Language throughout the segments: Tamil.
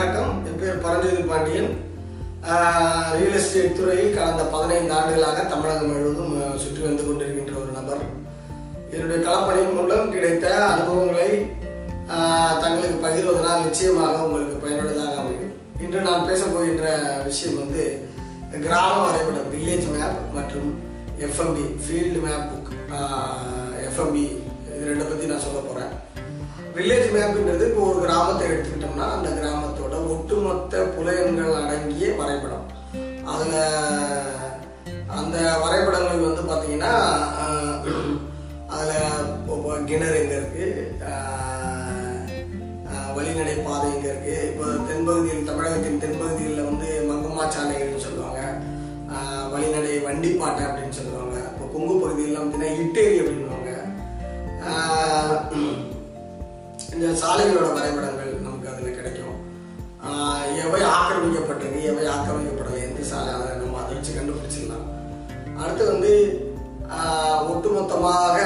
வணக்கம். என் பேர் பரஞ்சோதி பாண்டியன். ரியல் எஸ்டேட் துறையில் கடந்த பதினைந்து ஆண்டுகளாக தமிழகம் முழுவதும் சுற்றி வந்து கொண்டிருக்கின்ற ஒரு நபர். என்னுடைய களப்பணியின் மூலம் கிடைத்த அனுபவங்களை தங்களுக்கு பகிர்வதனால் நிச்சயமாக உங்களுக்கு பயனுள்ளதாக அமையும். இன்று நான் பேச போகின்ற விஷயம் வந்து கிராம வரைபடம் வில்லேஜ் மேப் மற்றும் FMB field map book FMB இது ரெண்டை பற்றி நான் சொல்ல போகிறேன் வில்லேஜ் மேப்ன்றது இப்போ ஒரு கிராமத்தை எடுத்துக்கிட்டோம்னா அந்த கிராமத்தோட ஒட்டுமொத்த புலையன்கள் அடங்கிய வரைபடம். அதில் அந்த வரைபடங்கள் வந்து பார்த்தீங்கன்னா அதில் கிணறு எங்கே இருக்குது வழிநடை பாதை எங்கே இருக்குது இப்போ தென்பகுதியில் தமிழகத்தின் தென்பகுதியில் வந்து மங்கம்மா சாலைகள்னு சொல்லுவாங்க வழிநடை வண்டிப்பாட்டை அப்படின்னு சொல்லுவாங்க இப்போ கொங்கு பகுதியில் பார்த்தீங்கன்னா இட்டேரி அப்படின்னு இந்த சாலைகளோட வரைபடங்கள் நமக்கு அதில் கிடைக்கும். எவை ஆக்கிரமிக்கப்பட்டது எவை ஆக்கிரமிக்கப்படலை எந்த சாலை அதை நம்ம அதை வச்சு கண்டுபிடிச்சிக்கலாம் அடுத்து வந்து ஒட்டுமொத்தமாக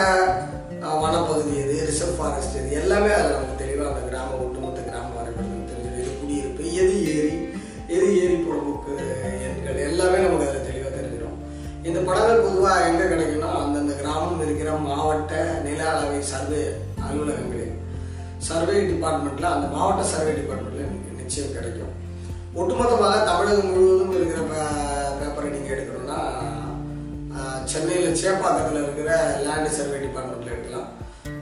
வனப்பகுதி எது ரிசர்வ் ஃபாரஸ்ட் எது எல்லாமே அதில் நமக்கு தெளிவாக அந்த கிராம ஒட்டுமொத்த கிராம வரைபடம் தெரிஞ்சது. எது குடியிருப்பு எது ஏரி எது ஏரி பொழுதுக்கு எண்கள் எல்லாமே நமக்கு அதில் தெளிவாக தெரிஞ்சிடும். இந்த படங்கள் பொதுவாக எங்கே கிடைக்கும்னா அந்தந்த கிராமம் இருக்கிற மாவட்ட நில அளவை சர்வே அலுவலகங்கள் சர்வே டிபார்ட்மெண்ட்ல அந்த மாவட்ட சர்வே டிபார்ட்மெண்ட்ல எனக்கு நிச்சயம் கிடைக்கும். ஒட்டுமொத்தமாக தமிழகம் முழுவதும் இருக்கிற பே- பேப்பரை நீங்க எடுக்கணும்னா சென்னையில் சென்னையில சேப்பாக்கத்தில் இருக்கிற லேண்ட் சர்வே டிபார்ட்மெண்ட்ல எடுக்கலாம்.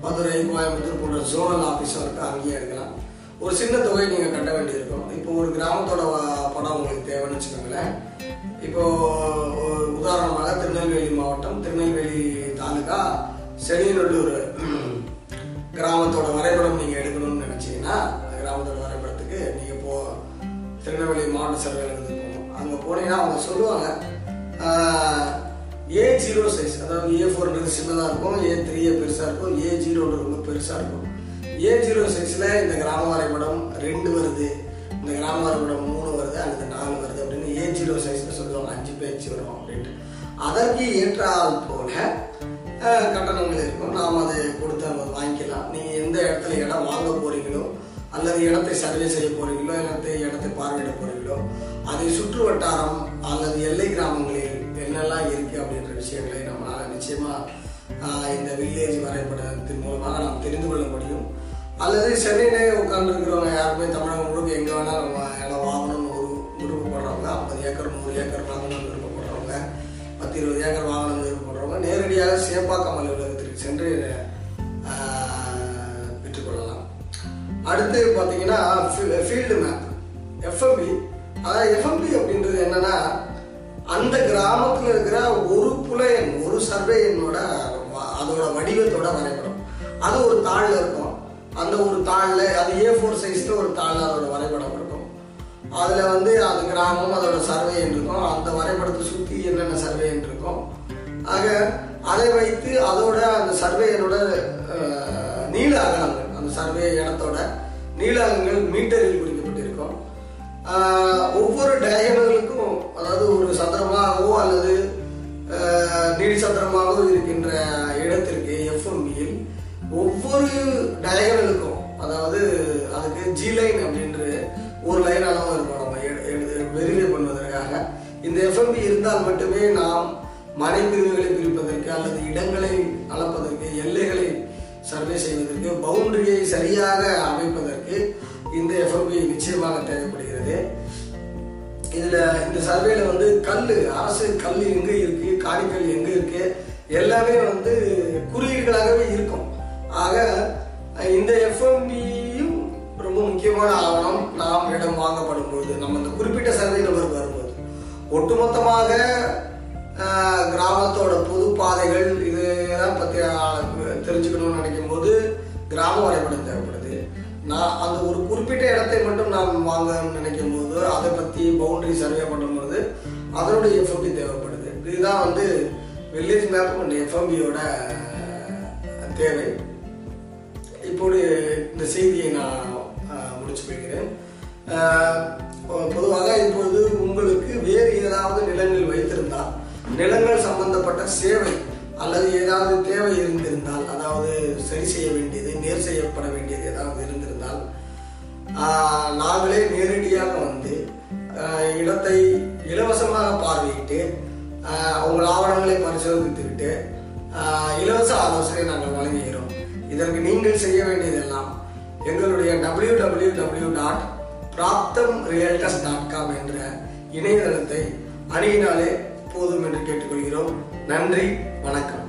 மதுரை கோயம்புத்தூர் போன்ற ஜோனல் ஆஃபீஸும் இருக்கு அங்கேயே எடுக்கலாம். ஒரு சின்ன தொகை நீங்க கட்ட வேண்டியிருக்கும். இப்போ ஒரு கிராமத்தோட படம் உங்களுக்கு தேவைன்னு வச்சுக்கோங்களேன். இப்போ ஒரு உதாரணமாக திருநெல்வேலி மாவட்டம் திருநெல்வேலி தாலுகா செடியநல்லூர் திருநெல்வேலி மாவட்ட சர்வேலத்துக்கு போகணும் அங்கே போனீங்கன்னா அவங்க சொல்லுவாங்க ஏ ஜீரோ சைஸ் அதாவது ஏ ஃபோர்ன்றது சின்னதாக இருக்கும் ஏ த்ரீ பெருசாக இருக்கும் ஏ ஜீரோன்றது ரொம்ப பெருசாக இருக்கும். ஏ ஜீரோ சைஸில் இந்த கிராம வரைபடம் ரெண்டு வருது. இந்த கிராம வரைபடம் மூணு வருது அல்லது நாலு வருது அப்படின்னு ஏ ஜீரோ சைஸில் சொல்லுவாங்க. அஞ்சு பேச்சு வரும் அப்படின்ட்டு. அதற்கு ஏற்றால் போல கட்டணங்கள் இருக்கும். நாம் அதை கொடுத்து நம்ம வாங்கிக்கலாம். நீங்கள் எந்த இடத்துல இடம் வாங்க போறீங்களோ அல்லது இடத்தை சர்வே செய்ய போறீங்களோ இடத்தை இடத்தை பார்வையிட போறீங்களோ அதை சுற்று வட்டாரம் அல்லது எல்லை கிராமங்களில் என்னெல்லாம் இருக்கு அப்படின்ற விஷயங்களை நம்மளால் நிச்சயமா இந்த வில்லேஜ் வரைபடத்தின் மூலமாக நாம் தெரிந்து கொள்ள முடியும். அல்லது சென்னையிலே உட்கார்ந்து இருக்கிறவங்க யாருமே தமிழகம் முழுக்க எங்க வேணாலும் நம்ம இடம் வாங்கணும்னு ஒரு விருப்பப்படுறவங்க ஐம்பது ஏக்கர் நூறு ஏக்கர் வாங்கணும்னு விருப்பப்படுறவங்க பத்து இருபது ஏக்கர் வாங்கணும்னு விருப்பப்படுறவங்க நேரடியாக சேப்பாக்கம் அலுவலகத்திற்கு சென்று அடுத்து பார்த்தீங்கன்னா ஃபீல்டு மேப் எஃப்எம்பி அதாவது எஃப்எம்பி அப்படின்றது என்னன்னா அந்த கிராமத்தில் இருக்கிற ஒரு புலையன் ஒரு சர்வே எண்ணோட அதோட வடிவத்தோட வரைபடம். அது ஒரு தாளில் இருக்கும். அந்த ஒரு தாளில் அது ஏ ஃபோர் சைஸில் ஒரு தாளில் அதோட வரைபடம் இருக்கும். அதில் வந்து அது கிராமம் அதோட சர்வே எண் இருக்கும். அந்த வரைபடத்தை சுற்றி என்னென்ன சர்வே எண் இருக்கும். ஆக அதை வைத்து அதோட அந்த சர்வே எண்ணோட நீள அகலங்கள் அந்த சர்வே இடத்தோட நீளங்கள் மீட்டரில் குறிக்கப்பட்டிருக்கும் ஒவ்வொரு டயகனலுக்கும் அதாவது ஒரு சதுரமாகவோ அல்லது நீடி சதுரமாகவோ இருக்கின்ற இடத்திற்கு எஃப்எம்பியில் ஒவ்வொரு டயகனலுக்கும் அதாவது அதுக்கு ஜி லைன் அப்படின்ற ஒரு லைன் அளவு இருக்கும். நம்ம வெரிஃபை பண்ணுவதற்காக. இந்த எஃப்எம்பி இருந்தால் மட்டுமே நாம் மனை பிரிவுகளை பிரிப்பதற்கு அல்லது இடங்களை அளப்பதற்கு எல்லைகளை சர்வே செய்வதற்கு பவுண்டரியை சரியாக அமைப்பதற்கு இந்த எஃப்எம்பி நிச்சயமாக தேவைப்படுகிறது. இதில் இந்த சர்வேல வந்து கல் அரசு கல் எங்கே இருக்கு காணிக்கல் எங்கே இருக்கு எல்லாமே வந்து குறியீடுகளாகவே இருக்கும். ஆக இந்த எஃப்எம்பியும் ரொம்ப முக்கியமான ஆவணம் நாம் இடம் வாங்கப்படும் பொழுது நம்ம இந்த குறிப்பிட்ட சர்வே நம்பர் வரும்போது. ஒட்டுமொத்தமாக கிராமத்தோட பொது பாதைகள் இதெல்லாம் பற்றி தெரிஞ்சுக்கணும்னு நினைக்கும் போது கிராம வரைபடத்தை நான் அந்த ஒரு குறிப்பிட்ட இடத்தை மட்டும் நாம் வாங்கணும்னு நினைக்கும் போது அதை பற்றி பவுண்டரி சர்வே பண்ணும்போது அதனுடைய எஃப்எம்பி தேவைப்படுது. இதுதான் வந்து வில்லேஜ் மேப் அண்ட் எஃப்எம்பியோட தேவை. இப்போது இந்த செய்தியை நான் முடிச்சு வைக்கிறேன் வேண்டியது செய்யப்பட வேண்டியது ஏதாவது இருந்திருந்தால் ஆஹ், நாங்களே நேரடியாக வந்து இடத்தை இலவசமாக பார்வையிட்டு ஆஹ், உங்கள் ஆவணங்களை பரிசோதித்துக்கிட்டு ஆஹ், இலவச ஆலோசனை நாங்கள் வழங்குகிறோம். இதற்கு நீங்கள் செய்ய வேண்டியதெல்லாம் எங்களுடைய W W W dot Praptham realtors dot com என்ற இணையதளத்தை அணுகினாலே போதும் என்று கேட்டுக்கொள்கிறோம். நன்றி வணக்கம்.